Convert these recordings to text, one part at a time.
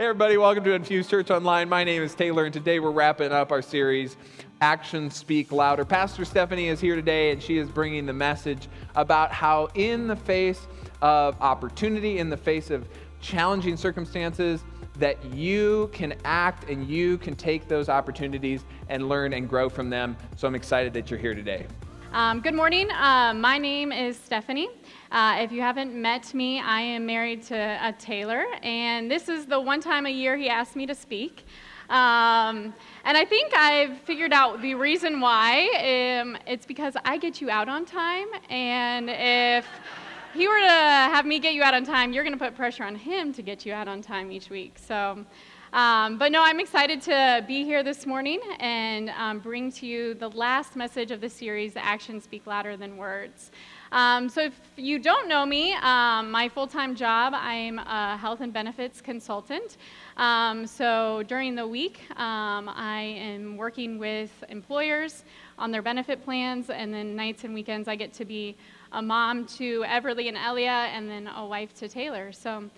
Hey, everybody, welcome to Infuse Church Online. My name is Taylor, and today we're wrapping up our series, Actions Speak Louder. Pastor Stephanie is here today, and she is bringing the message about how, in the face of opportunity, in the face of challenging circumstances, that you can act and you can take those opportunities and learn and grow from them. So I'm excited that you're here today. Um, good morning. Uh, my name is Stephanie. Uh, if you haven't met me, I am married to a Taylor, and this is the one time a year he asked me to speak. Um, and I think I've figured out the reason why. Um, it's because I get you out on time, and if he were to have me get you out on time, you're going to put pressure on him to get you out on time each week. So um, but no, I'm excited to be here this morning and um, bring to you the last message of the series, Actions Speak Louder Than Words. Um, so, if you don't know me, um, my full time job, I'm a health and benefits consultant. Um, so, during the week, um, I am working with employers on their benefit plans, and then nights and weekends, I get to be a mom to Everly and Elia, and then a wife to Taylor. So,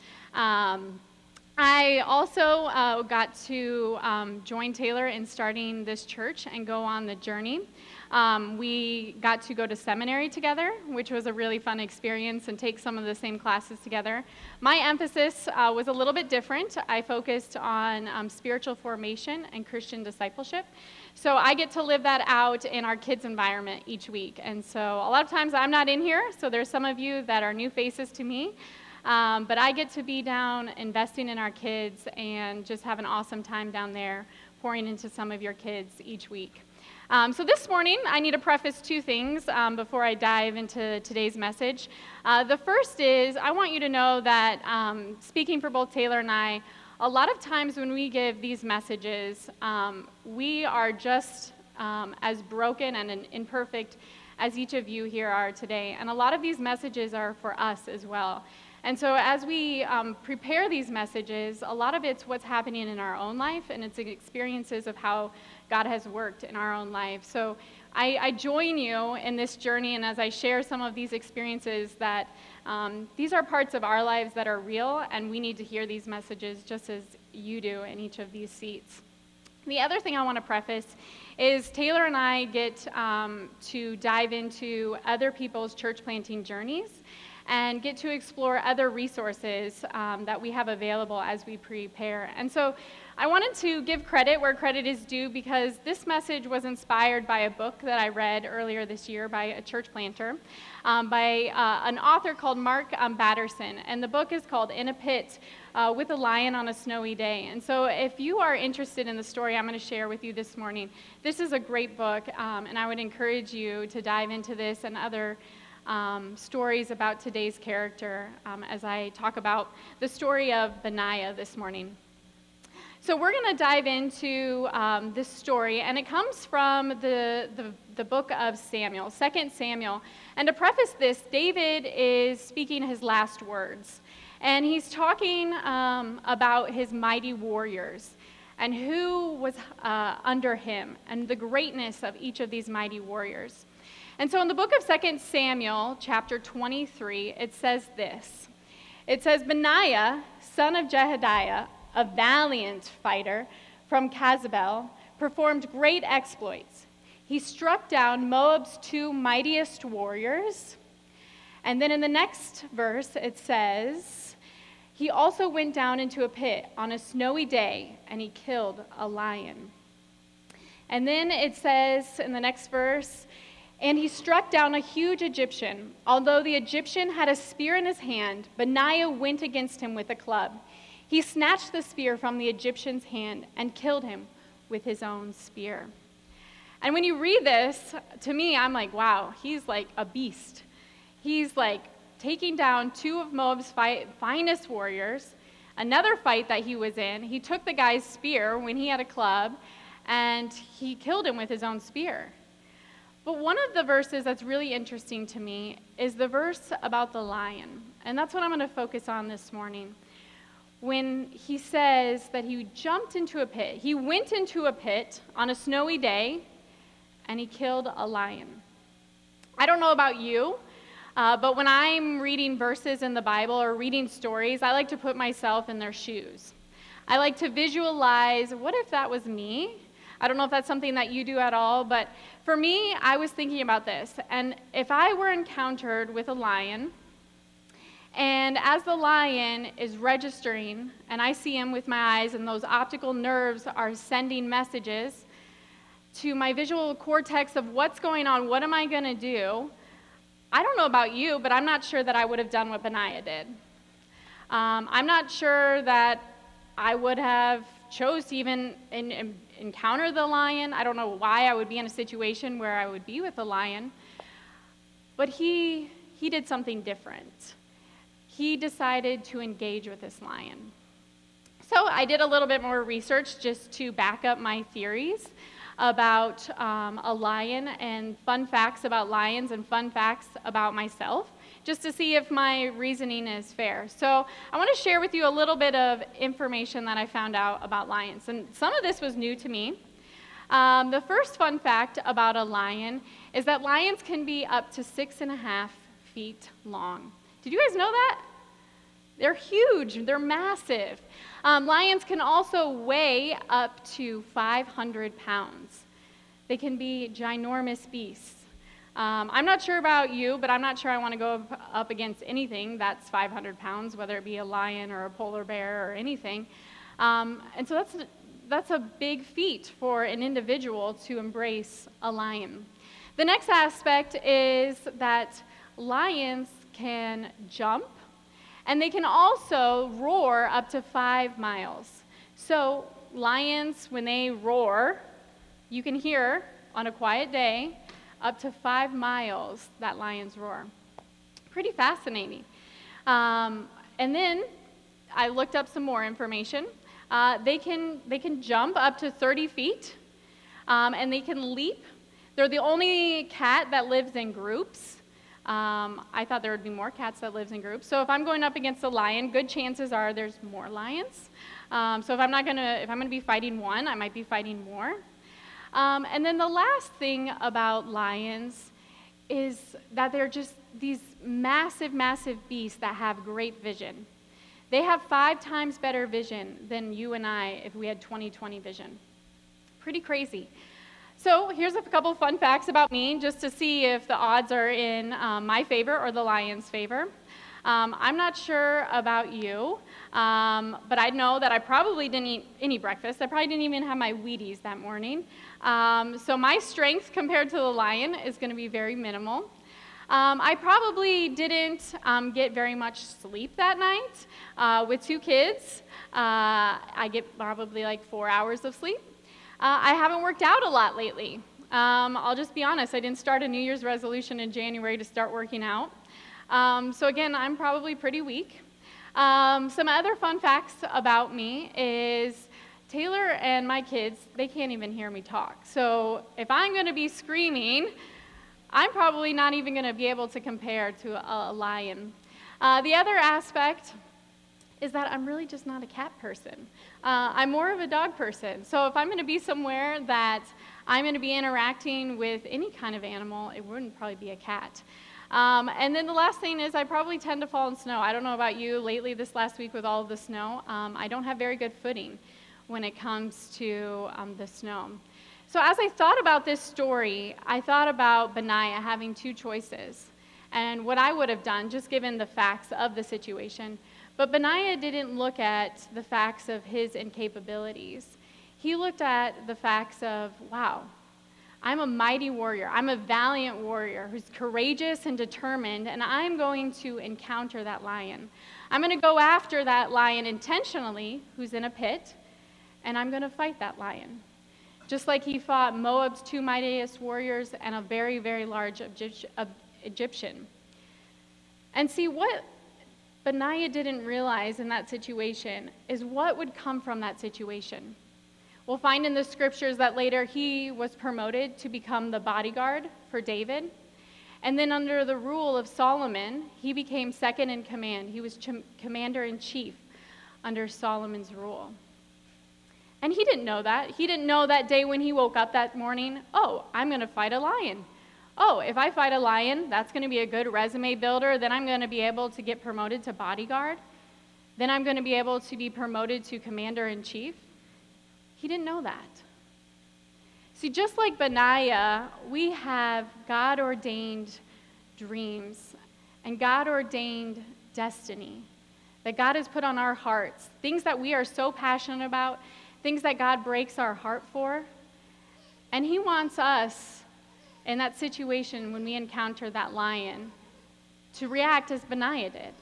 I also uh, got to um, join Taylor in starting this church and go on the journey. Um, we got to go to seminary together, which was a really fun experience, and take some of the same classes together. My emphasis uh, was a little bit different. I focused on um, spiritual formation and Christian discipleship. So I get to live that out in our kids' environment each week. And so a lot of times I'm not in here, so there's some of you that are new faces to me. Um, but I get to be down investing in our kids and just have an awesome time down there pouring into some of your kids each week. Um, so, this morning, I need to preface two things um, before I dive into today's message. Uh, the first is I want you to know that, um, speaking for both Taylor and I, a lot of times when we give these messages, um, we are just um, as broken and imperfect as each of you here are today. And a lot of these messages are for us as well. And so, as we um, prepare these messages, a lot of it's what's happening in our own life and it's experiences of how God has worked in our own life. So, I, I join you in this journey, and as I share some of these experiences, that um, these are parts of our lives that are real, and we need to hear these messages just as you do in each of these seats. The other thing I want to preface is Taylor and I get um, to dive into other people's church planting journeys and get to explore other resources um, that we have available as we prepare. And so I wanted to give credit where credit is due because this message was inspired by a book that I read earlier this year by a church planter, um, by uh, an author called Mark um, Batterson. And the book is called In a Pit uh, with a Lion on a Snowy Day. And so if you are interested in the story I'm going to share with you this morning, this is a great book, um, and I would encourage you to dive into this and other um, stories about today's character um, as I talk about the story of Benaiah this morning. So, we're going to dive into um, this story, and it comes from the, the, the book of Samuel, 2 Samuel. And to preface this, David is speaking his last words, and he's talking um, about his mighty warriors and who was uh, under him and the greatness of each of these mighty warriors. And so in the book of 2 Samuel, chapter 23, it says this It says, Benaiah, son of Jehoiada, a valiant fighter from Kabzeel, performed great exploits. He struck down Moab's two mightiest warriors. And then in the next verse, it says, He also went down into a pit on a snowy day and he killed a lion. And then it says in the next verse, and he struck down a huge Egyptian. Although the Egyptian had a spear in his hand, Benaiah went against him with a club. He snatched the spear from the Egyptian's hand and killed him with his own spear. And when you read this, to me, I'm like, wow, he's like a beast. He's like taking down two of Moab's fight, finest warriors. Another fight that he was in, he took the guy's spear when he had a club and he killed him with his own spear. But one of the verses that's really interesting to me is the verse about the lion. And that's what I'm going to focus on this morning. When he says that he jumped into a pit, he went into a pit on a snowy day and he killed a lion. I don't know about you, uh, but when I'm reading verses in the Bible or reading stories, I like to put myself in their shoes. I like to visualize what if that was me? I don't know if that's something that you do at all, but for me, I was thinking about this. And if I were encountered with a lion, and as the lion is registering, and I see him with my eyes, and those optical nerves are sending messages to my visual cortex of what's going on, what am I going to do? I don't know about you, but I'm not sure that I would have done what Benaiah did. Um, I'm not sure that I would have chose to even in, in, encounter the lion. I don't know why I would be in a situation where I would be with a lion. But he, he did something different. He decided to engage with this lion. So I did a little bit more research just to back up my theories about um, a lion and fun facts about lions and fun facts about myself, just to see if my reasoning is fair. So I want to share with you a little bit of information that I found out about lions. And some of this was new to me. Um, the first fun fact about a lion is that lions can be up to six and a half feet long. Did you guys know that? They're huge, they're massive. Um, lions can also weigh up to 500 pounds. They can be ginormous beasts. Um, I'm not sure about you, but I'm not sure I want to go up against anything that's 500 pounds, whether it be a lion or a polar bear or anything. Um, and so that's, that's a big feat for an individual to embrace a lion. The next aspect is that lions can jump and they can also roar up to five miles. So, lions, when they roar, you can hear on a quiet day up to five miles that lions roar. Pretty fascinating. Um, and then I looked up some more information. Uh, they, can, they can jump up to 30 feet, um, and they can leap. They're the only cat that lives in groups. Um, I thought there would be more cats that lives in groups. So if I'm going up against a lion, good chances are there's more lions. Um, so if I'm not gonna, if I'm gonna be fighting one, I might be fighting more. Um, and then the last thing about lions is that they're just these massive, massive beasts that have great vision. They have five times better vision than you and I if we had 20/20 vision. Pretty crazy. So here's a couple fun facts about me, just to see if the odds are in um, my favor or the Lions' favor. Um, I'm not sure about you, um, but I know that I probably didn't eat any breakfast. I probably didn't even have my Wheaties that morning. Um, so my strength compared to the lion is going to be very minimal. Um, I probably didn't um, get very much sleep that night uh, with two kids. Uh, I get probably like four hours of sleep. Uh, I haven't worked out a lot lately. Um, I'll just be honest, I didn't start a New Year's resolution in January to start working out. Um, so, again, I'm probably pretty weak. Um, some other fun facts about me is Taylor and my kids, they can't even hear me talk. So, if I'm going to be screaming, I'm probably not even going to be able to compare to a, a lion. Uh, the other aspect is that I'm really just not a cat person. Uh, I'm more of a dog person. So if I'm going to be somewhere that I'm going to be interacting with any kind of animal, it wouldn't probably be a cat. Um, and then the last thing is I probably tend to fall in snow. I don't know about you lately this last week with all of the snow. Um, I don't have very good footing when it comes to um, the snow. So as I thought about this story, I thought about Benaiah having two choices and what I would have done, just given the facts of the situation. But Benaiah didn't look at the facts of his incapabilities. He looked at the facts of, wow, I'm a mighty warrior. I'm a valiant warrior who's courageous and determined, and I'm going to encounter that lion. I'm going to go after that lion intentionally, who's in a pit, and I'm going to fight that lion. Just like he fought Moab's two mightiest warriors and a very, very large Egyptian. And see, what Benaiah didn't realize in that situation is what would come from that situation. We'll find in the scriptures that later he was promoted to become the bodyguard for David. And then, under the rule of Solomon, he became second in command. He was ch- commander in chief under Solomon's rule. And he didn't know that. He didn't know that day when he woke up that morning, oh, I'm going to fight a lion oh, if I fight a lion, that's going to be a good resume builder. Then I'm going to be able to get promoted to bodyguard. then I'm going to be able to be promoted to commander in chief. He didn't know that. See, just like Benaiah, we have God ordained dreams and God ordained destiny that God has put on our hearts, things that we are so passionate about, things that God breaks our heart for. And He wants us in that situation when we encounter that lion to react as Benaiah did.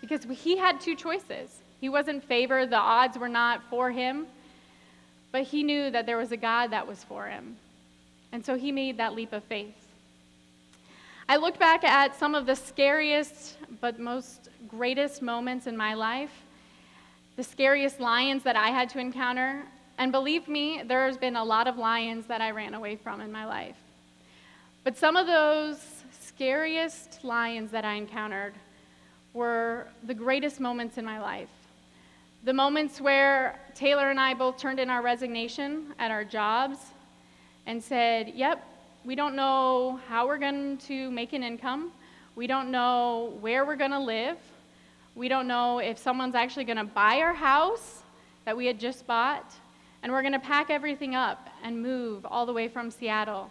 Because he had two choices. He wasn't favored, the odds were not for him, but he knew that there was a God that was for him. And so he made that leap of faith. I looked back at some of the scariest but most greatest moments in my life, the scariest lions that I had to encounter. And believe me, there's been a lot of lions that I ran away from in my life. But some of those scariest lions that I encountered were the greatest moments in my life. The moments where Taylor and I both turned in our resignation at our jobs and said, Yep, we don't know how we're going to make an income. We don't know where we're going to live. We don't know if someone's actually going to buy our house that we had just bought. And we're going to pack everything up and move all the way from Seattle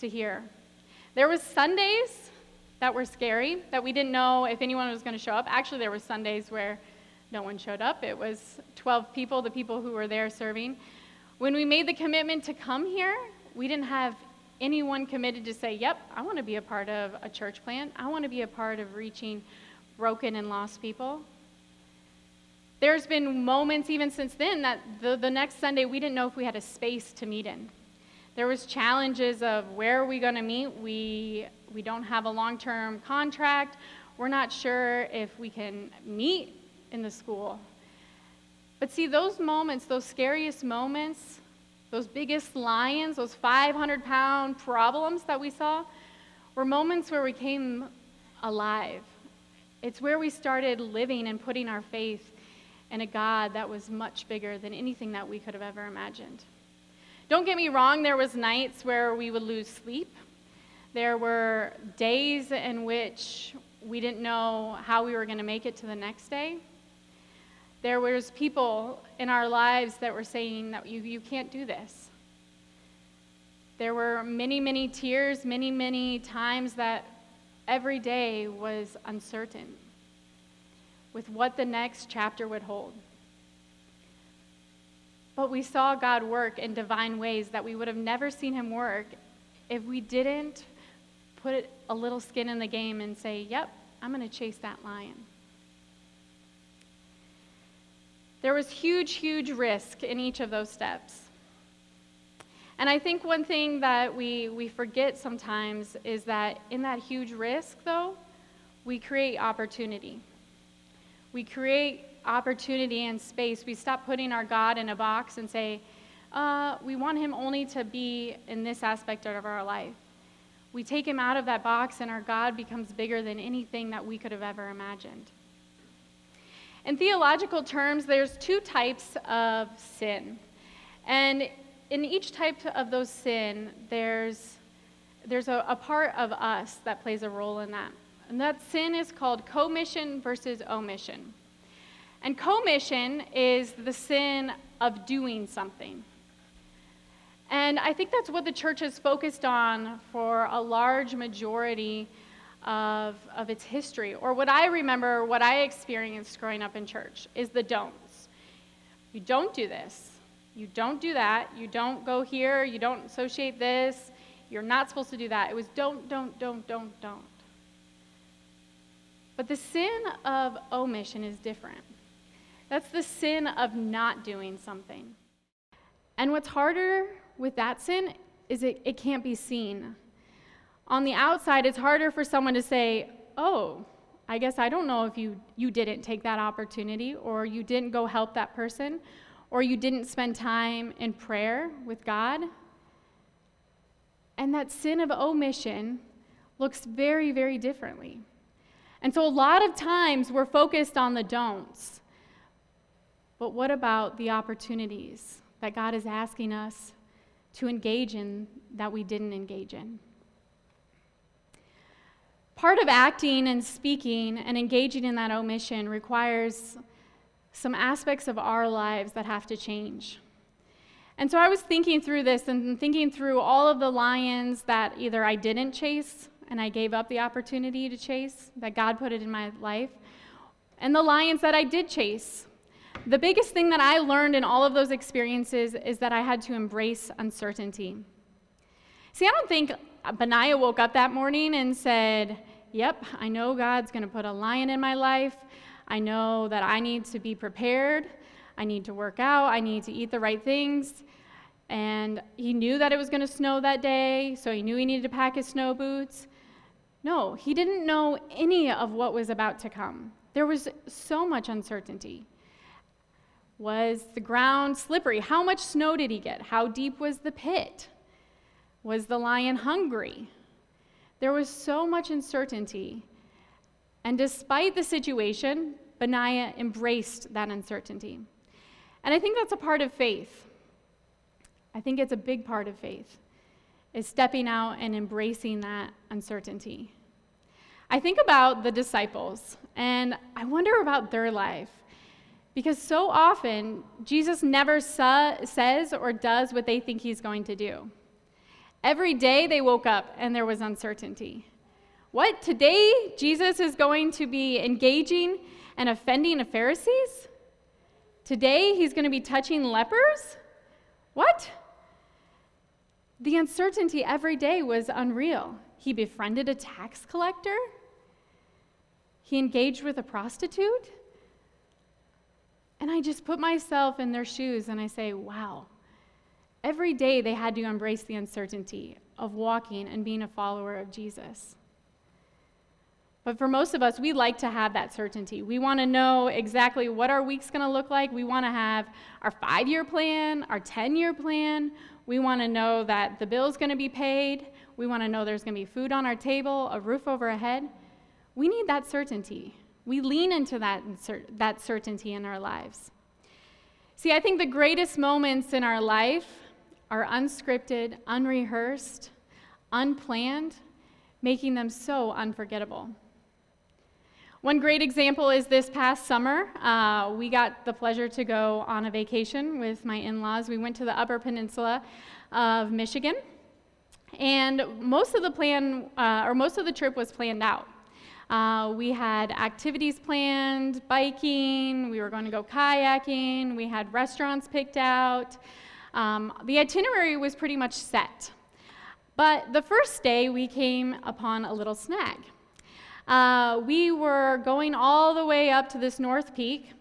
to here. There was Sundays that were scary that we didn't know if anyone was going to show up. Actually, there were Sundays where no one showed up. It was 12 people, the people who were there serving. When we made the commitment to come here, we didn't have anyone committed to say, Yep, I want to be a part of a church plant. I want to be a part of reaching broken and lost people. There's been moments even since then that the, the next Sunday we didn't know if we had a space to meet in. There was challenges of where are we going to meet? We, we don't have a long-term contract. We're not sure if we can meet in the school. But see, those moments, those scariest moments, those biggest lions, those 500 pound problems that we saw, were moments where we came alive. It's where we started living and putting our faith in a God that was much bigger than anything that we could have ever imagined. Don't get me wrong, there was nights where we would lose sleep. There were days in which we didn't know how we were going to make it to the next day. There was people in our lives that were saying that you, you can't do this. There were many, many tears, many, many times that every day was uncertain with what the next chapter would hold. But we saw God work in divine ways that we would have never seen him work if we didn't put a little skin in the game and say, Yep, I'm going to chase that lion. There was huge, huge risk in each of those steps. And I think one thing that we, we forget sometimes is that in that huge risk, though, we create opportunity. We create opportunity and space. We stop putting our God in a box and say, uh, we want him only to be in this aspect of our life. We take him out of that box, and our God becomes bigger than anything that we could have ever imagined. In theological terms, there's two types of sin. And in each type of those sin, there's, there's a, a part of us that plays a role in that. And that sin is called commission versus omission. And commission is the sin of doing something. And I think that's what the church has focused on for a large majority of, of its history. Or what I remember, what I experienced growing up in church, is the don'ts. You don't do this. You don't do that. You don't go here. You don't associate this. You're not supposed to do that. It was don't, don't, don't, don't, don't. But the sin of omission is different. That's the sin of not doing something. And what's harder with that sin is it, it can't be seen. On the outside, it's harder for someone to say, oh, I guess I don't know if you, you didn't take that opportunity or you didn't go help that person or you didn't spend time in prayer with God. And that sin of omission looks very, very differently. And so a lot of times we're focused on the don'ts. But what about the opportunities that God is asking us to engage in that we didn't engage in? Part of acting and speaking and engaging in that omission requires some aspects of our lives that have to change. And so I was thinking through this and thinking through all of the lions that either I didn't chase and I gave up the opportunity to chase, that God put it in my life, and the lions that I did chase. The biggest thing that I learned in all of those experiences is that I had to embrace uncertainty. See, I don't think Benaiah woke up that morning and said, Yep, I know God's going to put a lion in my life. I know that I need to be prepared. I need to work out. I need to eat the right things. And he knew that it was going to snow that day, so he knew he needed to pack his snow boots. No, he didn't know any of what was about to come. There was so much uncertainty. Was the ground slippery? How much snow did he get? How deep was the pit? Was the lion hungry? There was so much uncertainty. And despite the situation, Benaiah embraced that uncertainty. And I think that's a part of faith. I think it's a big part of faith, is stepping out and embracing that uncertainty. I think about the disciples, and I wonder about their life. Because so often, Jesus never sa- says or does what they think he's going to do. Every day they woke up and there was uncertainty. What? Today, Jesus is going to be engaging and offending the Pharisees? Today, he's going to be touching lepers? What? The uncertainty every day was unreal. He befriended a tax collector, he engaged with a prostitute. And I just put myself in their shoes and I say, wow. Every day they had to embrace the uncertainty of walking and being a follower of Jesus. But for most of us, we like to have that certainty. We want to know exactly what our week's going to look like. We want to have our five year plan, our 10 year plan. We want to know that the bill's going to be paid. We want to know there's going to be food on our table, a roof over our head. We need that certainty. We lean into that, that certainty in our lives. See, I think the greatest moments in our life are unscripted, unrehearsed, unplanned, making them so unforgettable. One great example is this past summer. Uh, we got the pleasure to go on a vacation with my in laws. We went to the Upper Peninsula of Michigan. And most of the plan, uh, or most of the trip was planned out. Uh, we had activities planned, biking, we were going to go kayaking, we had restaurants picked out. Um, the itinerary was pretty much set. But the first day, we came upon a little snag. Uh, we were going all the way up to this North Peak,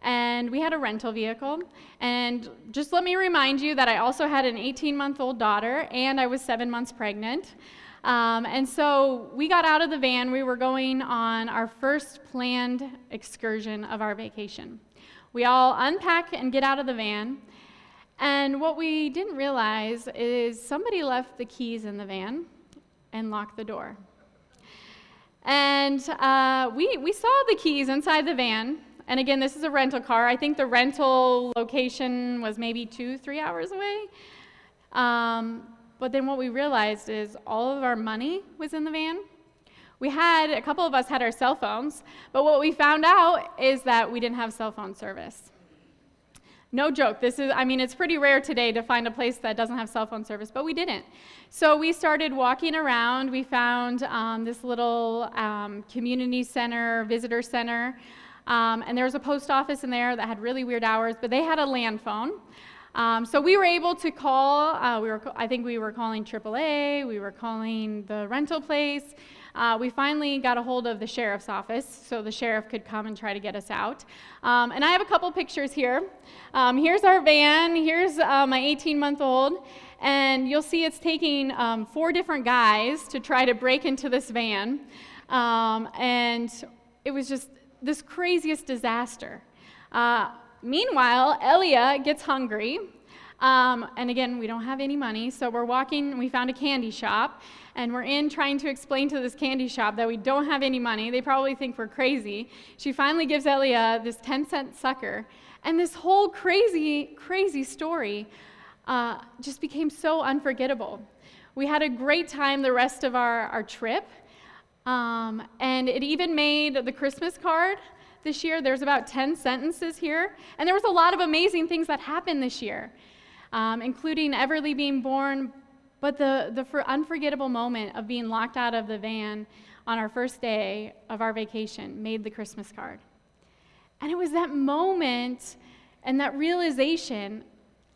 and we had a rental vehicle. And just let me remind you that I also had an 18 month old daughter, and I was seven months pregnant. Um, and so we got out of the van. We were going on our first planned excursion of our vacation. We all unpack and get out of the van. And what we didn't realize is somebody left the keys in the van and locked the door. And uh, we, we saw the keys inside the van. And again, this is a rental car. I think the rental location was maybe two, three hours away. Um, but then what we realized is all of our money was in the van. We had, a couple of us had our cell phones, but what we found out is that we didn't have cell phone service. No joke. This is, I mean, it's pretty rare today to find a place that doesn't have cell phone service, but we didn't. So we started walking around. We found um, this little um, community center, visitor center, um, and there was a post office in there that had really weird hours, but they had a land phone. Um, so we were able to call. Uh, we were, I think we were calling AAA. We were calling the rental place uh, we finally got a hold of the sheriff's office so the sheriff could come and try to get us out. Um, and I have a couple pictures here. Um, here's our van, here's uh, my 18 month old, and you'll see it's taking um, four different guys to try to break into this van. Um, and it was just this craziest disaster. Uh, meanwhile, Elia gets hungry. Um, and again, we don't have any money, so we're walking. We found a candy shop, and we're in trying to explain to this candy shop that we don't have any money. They probably think we're crazy. She finally gives Elia this 10 cent sucker, and this whole crazy, crazy story uh, just became so unforgettable. We had a great time the rest of our, our trip. Um, and it even made the Christmas card this year. There's about 10 sentences here. And there was a lot of amazing things that happened this year, um, including Everly being born, but the, the unforgettable moment of being locked out of the van on our first day of our vacation made the Christmas card. And it was that moment and that realization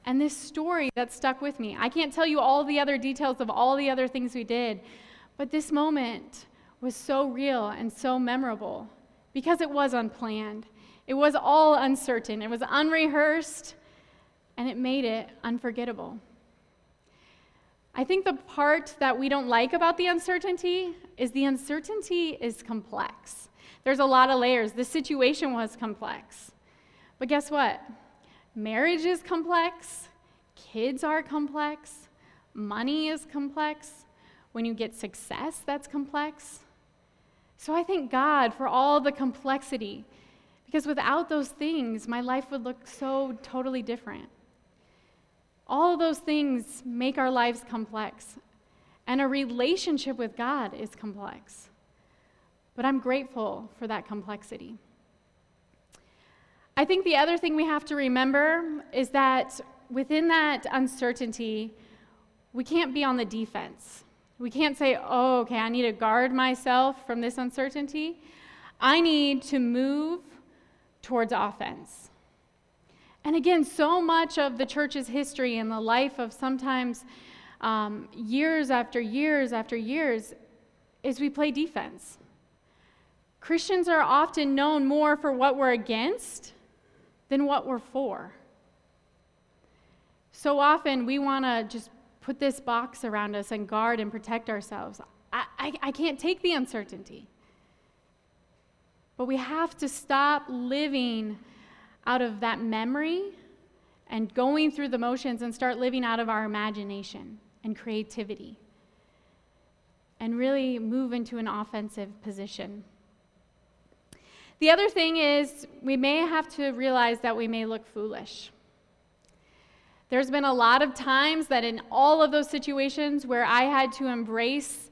and this story that stuck with me. I can't tell you all the other details of all the other things we did, but this moment was so real and so memorable because it was unplanned. It was all uncertain, it was unrehearsed, and it made it unforgettable. I think the part that we don't like about the uncertainty is the uncertainty is complex. There's a lot of layers. The situation was complex. But guess what? Marriage is complex, kids are complex, money is complex. When you get success, that's complex. So I thank God for all the complexity, because without those things, my life would look so totally different. All those things make our lives complex, and a relationship with God is complex. But I'm grateful for that complexity. I think the other thing we have to remember is that within that uncertainty, we can't be on the defense. We can't say, oh, okay, I need to guard myself from this uncertainty. I need to move towards offense. And again, so much of the church's history and the life of sometimes um, years after years after years is we play defense. Christians are often known more for what we're against than what we're for. So often we want to just put this box around us and guard and protect ourselves. I, I, I, can't take the uncertainty. But we have to stop living out of that memory and going through the motions and start living out of our imagination and creativity and really move into an offensive position. The other thing is, we may have to realize that we may look foolish. There's been a lot of times that in all of those situations where I had to embrace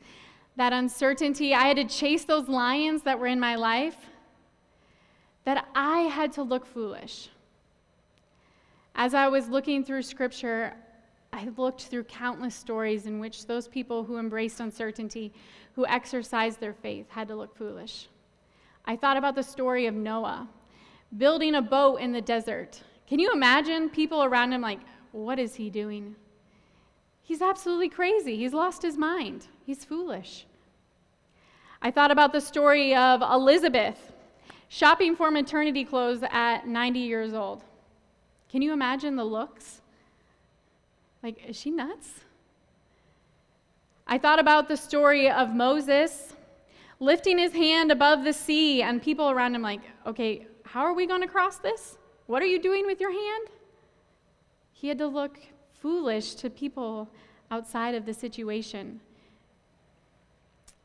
that uncertainty, I had to chase those lions that were in my life, that I had to look foolish. As I was looking through scripture, I looked through countless stories in which those people who embraced uncertainty, who exercised their faith, had to look foolish. I thought about the story of Noah building a boat in the desert. Can you imagine people around him like, what is he doing? He's absolutely crazy. He's lost his mind. He's foolish. I thought about the story of Elizabeth shopping for maternity clothes at 90 years old. Can you imagine the looks? Like, is she nuts? I thought about the story of Moses lifting his hand above the sea, and people around him, like, okay, how are we going to cross this? What are you doing with your hand? He had to look foolish to people outside of the situation.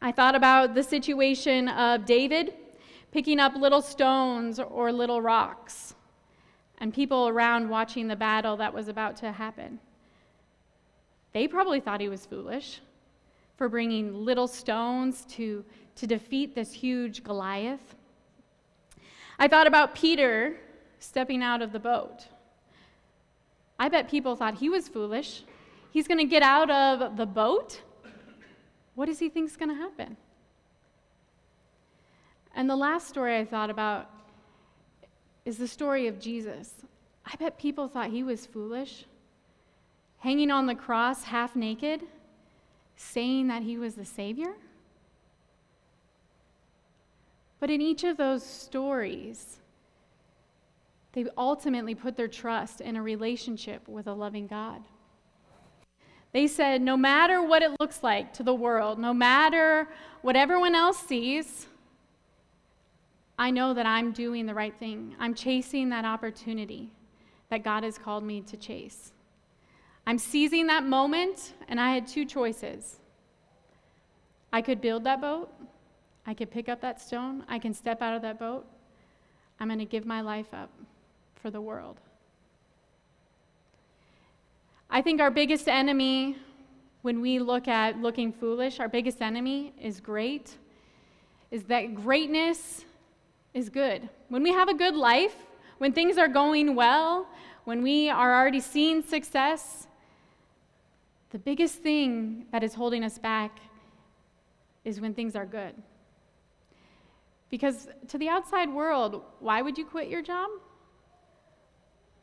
I thought about the situation of David picking up little stones or little rocks, and people around watching the battle that was about to happen. They probably thought he was foolish for bringing little stones to to defeat this huge Goliath. I thought about Peter stepping out of the boat. I bet people thought he was foolish. He's going to get out of the boat. What does he think is going to happen? And the last story I thought about is the story of Jesus. I bet people thought he was foolish, hanging on the cross half naked, saying that he was the Savior. But in each of those stories, they ultimately put their trust in a relationship with a loving God. They said, no matter what it looks like to the world, no matter what everyone else sees, I know that I'm doing the right thing. I'm chasing that opportunity that God has called me to chase. I'm seizing that moment, and I had two choices. I could build that boat, I could pick up that stone, I can step out of that boat. I'm going to give my life up for the world. I think our biggest enemy, when we look at looking foolish, our biggest enemy is great is that greatness is good. When we have a good life, when things are going well, when we are already seeing success, the biggest thing that is holding us back is when things are good. Because to the outside world, why would you quit your job?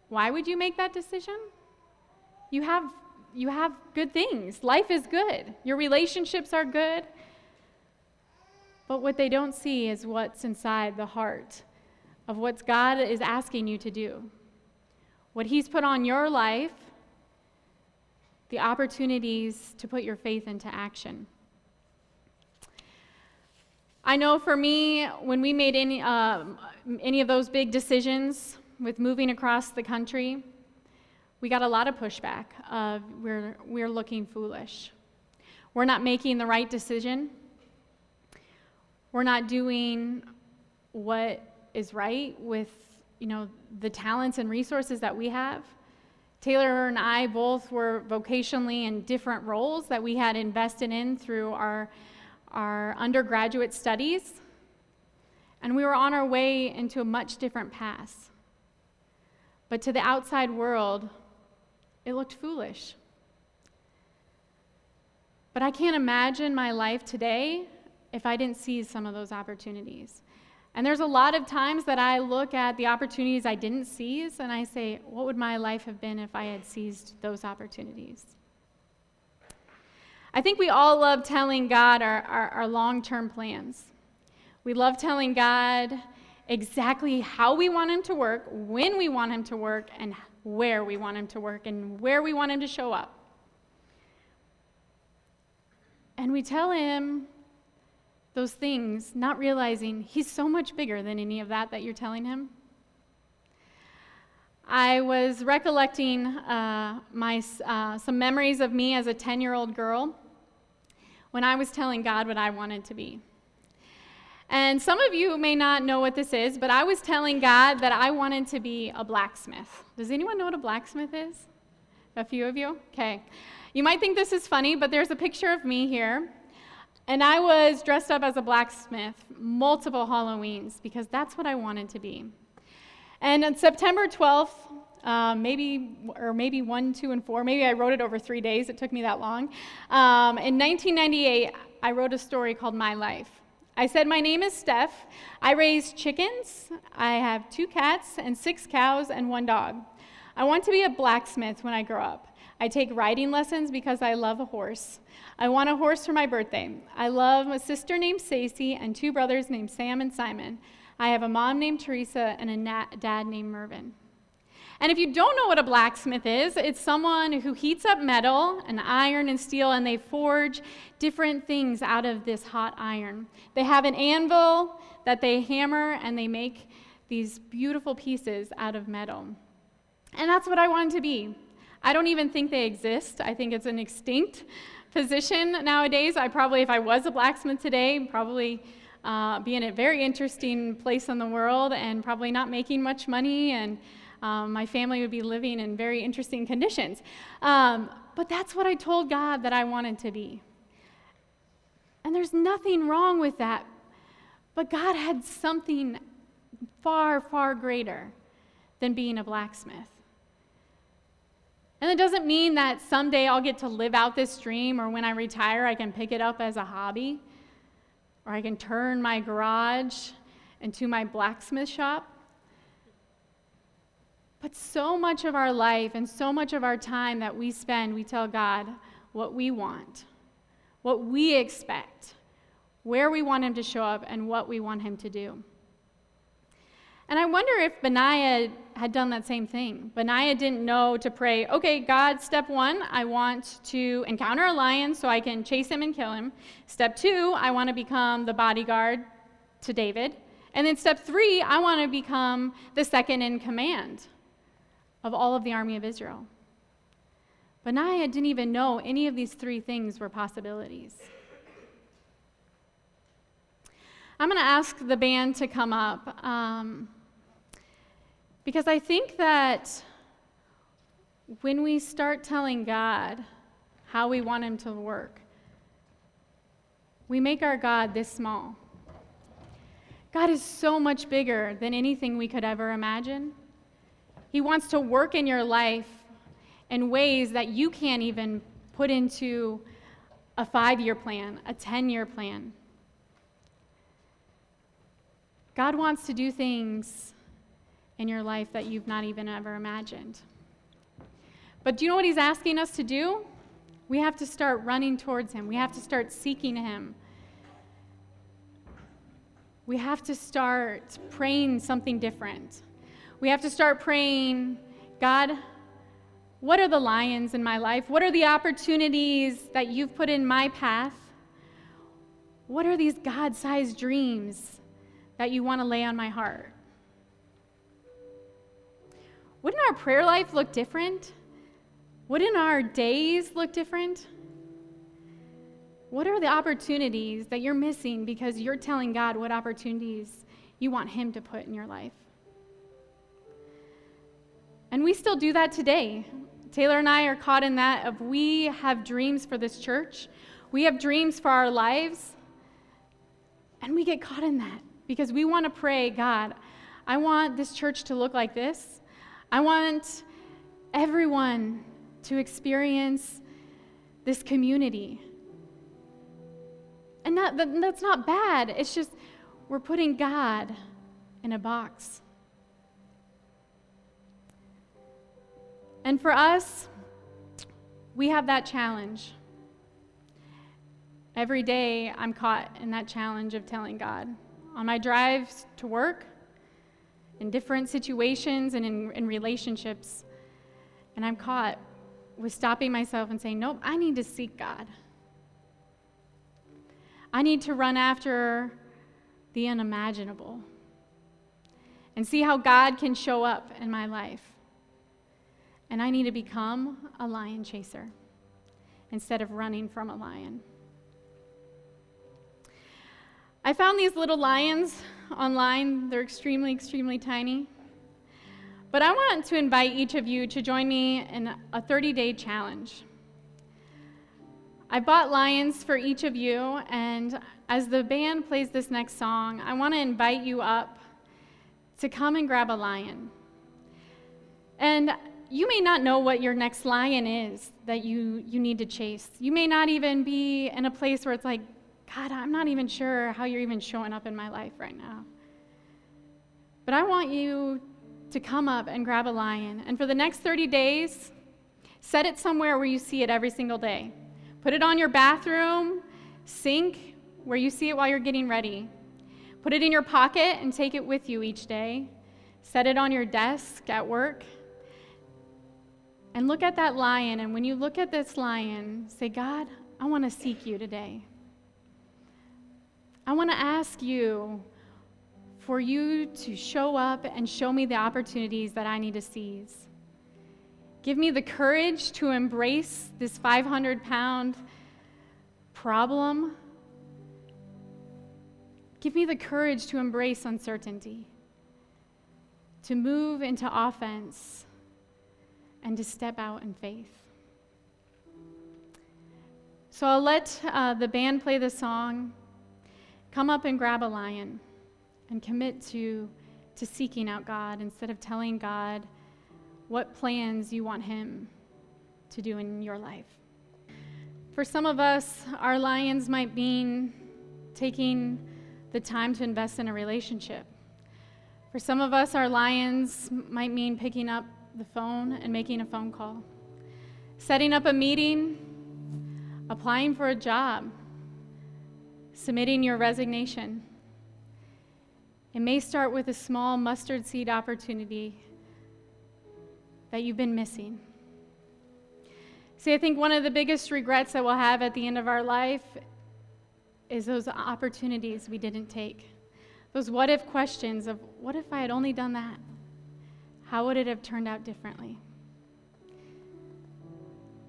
Why would you make that decision? You have you have good things. Life is good. Your relationships are good. But what they don't see is what's inside the heart of what God is asking you to do. What He's put on your life, the opportunities to put your faith into action. I know for me, when we made any, uh, any of those big decisions with moving across the country, we got a lot of pushback of we're, we're looking foolish. We're not making the right decision. We're not doing what is right with, you know, the talents and resources that we have. Taylor and I both were vocationally in different roles that we had invested in through our, our undergraduate studies. And we were on our way into a much different path. But to the outside world, it looked foolish. But I can't imagine my life today if I didn't seize some of those opportunities. And there's a lot of times that I look at the opportunities I didn't seize and I say, what would my life have been if I had seized those opportunities? I think we all love telling God our, our, our long term plans. We love telling God exactly how we want Him to work, when we want Him to work, and where we want Him to work, and where we want Him to show up. And we tell Him those things, not realizing He's so much bigger than any of that that you're telling Him. I was recollecting uh, my, uh, some memories of me as a 10 year old girl when I was telling God what I wanted to be. And some of you may not know what this is, but I was telling God that I wanted to be a blacksmith. Does anyone know what a blacksmith is? A few of you? Okay. You might think this is funny, but there's a picture of me here. And I was dressed up as a blacksmith multiple Halloweens because that's what I wanted to be. And on September 12th, um, maybe, or maybe one, two, and four, maybe I wrote it over three days, it took me that long. Um, in 1998, I wrote a story called My Life. I said, My name is Steph. I raise chickens. I have two cats and six cows and one dog. I want to be a blacksmith when I grow up. I take riding lessons because I love a horse. I want a horse for my birthday. I love a sister named Stacy and two brothers named Sam and Simon. I have a mom named Teresa and a dad named Mervyn. And if you don't know what a blacksmith is, it's someone who heats up metal and iron and steel and they forge different things out of this hot iron. They have an anvil that they hammer and they make these beautiful pieces out of metal. And that's what I wanted to be. I don't even think they exist. I think it's an extinct position nowadays. I probably, if I was a blacksmith today, probably uh, be in a very interesting place in the world and probably not making much money and um, my family would be living in very interesting conditions. Um, but that's what I told God that I wanted to be. And there's nothing wrong with that. But God had something far, far greater than being a blacksmith. And it doesn't mean that someday I'll get to live out this dream or when I retire, I can pick it up as a hobby or I can turn my garage into my blacksmith shop. But so much of our life and so much of our time that we spend, we tell God what we want, what we expect, where we want Him to show up, and what we want Him to do. And I wonder if Benaiah had done that same thing. Benaiah didn't know to pray, okay, God, step one, I want to encounter a lion so I can chase him and kill him. Step two, I want to become the bodyguard to David. And then step three, I want to become the second in command of all of the army of Israel. Benaiah didn't even know any of these three things were possibilities. I'm going to ask the band to come up um, because I think that when we start telling God how we want Him to work, we make our God this small. God is so much bigger than anything we could ever imagine. He wants to work in your life in ways that you can't even put into a five year plan, a 10 year plan. God wants to do things in your life that you've not even ever imagined. But do you know what He's asking us to do? We have to start running towards Him, we have to start seeking Him. We have to start praying something different. We have to start praying, God, what are the lions in my life? What are the opportunities that you've put in my path? What are these God sized dreams that you want to lay on my heart? Wouldn't our prayer life look different? Wouldn't our days look different? What are the opportunities that you're missing because you're telling God what opportunities you want Him to put in your life? And we still do that today. Taylor and I are caught in that of we have dreams for this church. We have dreams for our lives. And we get caught in that because we want to pray, God, I want this church to look like this. I want everyone to experience this community. And that, that, that's not bad. It's just we're putting God in a box. And for us, we have that challenge. Every day, I'm caught in that challenge of telling God. On my drives to work, in different situations and in, in relationships, and I'm caught with stopping myself and saying, Nope, I need to seek God. I need to run after the unimaginable and see how God can show up in my life. And I need to become a lion chaser instead of running from a lion. I found these little lions online. They're extremely, extremely tiny. But I want to invite each of you to join me in a 30 day challenge. I bought lions for each of you, and as the band plays this next song, I want to invite you up to come and grab a lion. And you may not know what your next lion is that you, you need to chase. You may not even be in a place where it's like, God, I'm not even sure how you're even showing up in my life right now. But I want you to come up and grab a lion. And for the next 30 days, set it somewhere where you see it every single day. Put it on your bathroom sink where you see it while you're getting ready. Put it in your pocket and take it with you each day. Set it on your desk at work. And look at that lion. And when you look at this lion, say, God, I want to seek you today. I want to ask you for you to show up and show me the opportunities that I need to seize. Give me the courage to embrace this 500 pound problem. Give me the courage to embrace uncertainty, to move into offense, and to step out in faith. So I'll let uh, the band play the song. Come up and grab a lion and commit to, to seeking out God instead of telling God what plans you want Him to do in your life. For some of us, our lions might mean taking the time to invest in a relationship. For some of us, our lions might mean picking up the phone and making a phone call, setting up a meeting, applying for a job, submitting your resignation. It may start with a small mustard seed opportunity that you've been missing. See, I think one of the biggest regrets that we'll have at the end of our life is those opportunities we didn't take. Those what if questions of what if I had only done that? How would it have turned out differently?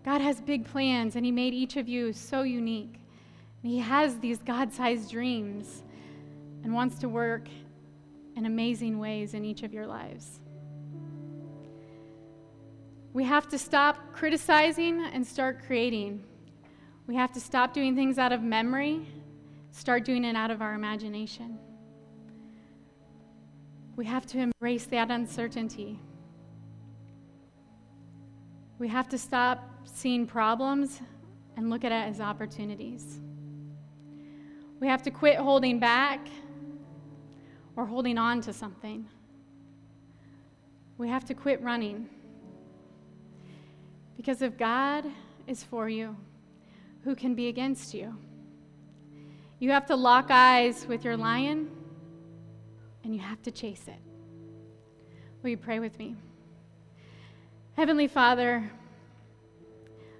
God has big plans, and He made each of you so unique. And He has these God sized dreams and wants to work in amazing ways in each of your lives. We have to stop criticizing and start creating. We have to stop doing things out of memory, start doing it out of our imagination. we have to embrace that uncertainty. We have to stop seeing problems and look at it as opportunities. We have to quit holding back or holding on to something. We have to quit running. Because if God is for you, who can be against you? You have to lock eyes with your lion and you have to chase it. Will you pray with me? Heavenly Father,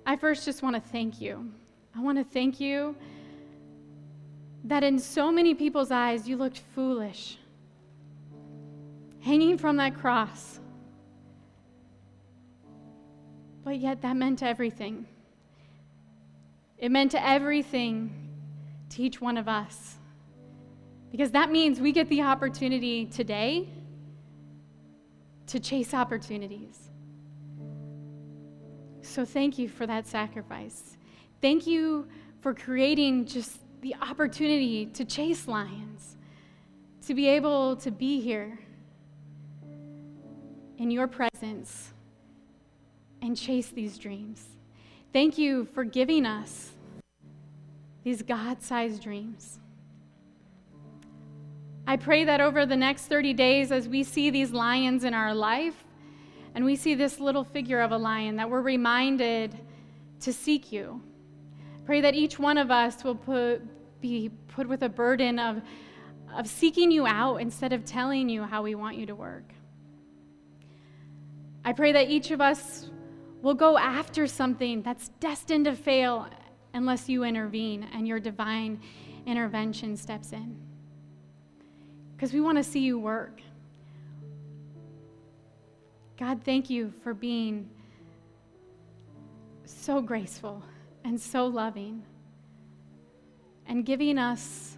I first just want to thank you. I want to thank you that in so many people's eyes you looked foolish, hanging from that cross. But yet that meant everything. It meant everything to each one of us. Because that means we get the opportunity today to chase opportunities. So thank you for that sacrifice. Thank you for creating just the opportunity to chase lions, to be able to be here in your presence and chase these dreams. Thank you for giving us these God sized dreams. I pray that over the next 30 days, as we see these lions in our life, and we see this little figure of a lion, that we're reminded to seek you. Pray that each one of us will put, be put with a burden of, of seeking you out instead of telling you how we want you to work. I pray that each of us will go after something that's destined to fail unless you intervene and your divine intervention steps in. Because we want to see you work. God, thank you for being so graceful and so loving and giving us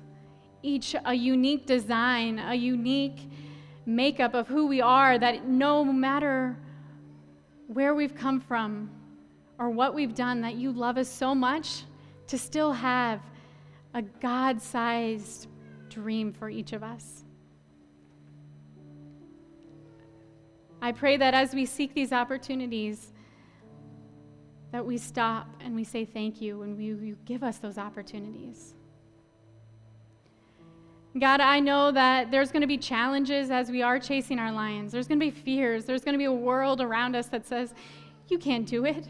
each a unique design, a unique makeup of who we are, that no matter where we've come from or what we've done, that you love us so much to still have a God sized dream for each of us. I pray that as we seek these opportunities, that we stop and we say thank you when we, you give us those opportunities. God, I know that there's going to be challenges as we are chasing our lions. There's going to be fears. There's going to be a world around us that says, you can't do it.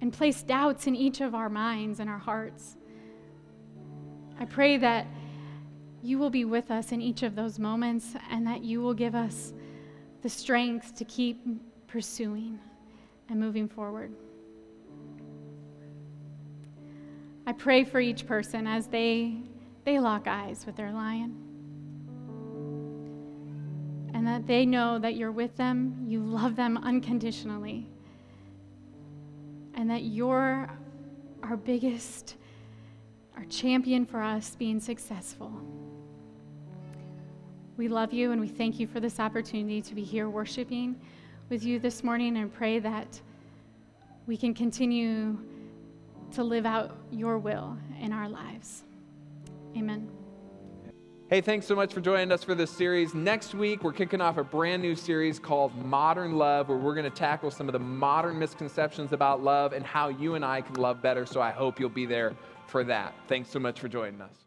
And place doubts in each of our minds and our hearts. I pray that you will be with us in each of those moments and that you will give us the strength to keep pursuing and moving forward. I pray for each person as they, they lock eyes with their lion. And that they know that you're with them, you love them unconditionally, and that you're our biggest, our champion for us being successful. We love you and we thank you for this opportunity to be here worshiping with you this morning and pray that we can continue to live out your will in our lives. Amen. Hey, thanks so much for joining us for this series. Next week, we're kicking off a brand new series called Modern Love, where we're going to tackle some of the modern misconceptions about love and how you and I can love better. So I hope you'll be there for that. Thanks so much for joining us.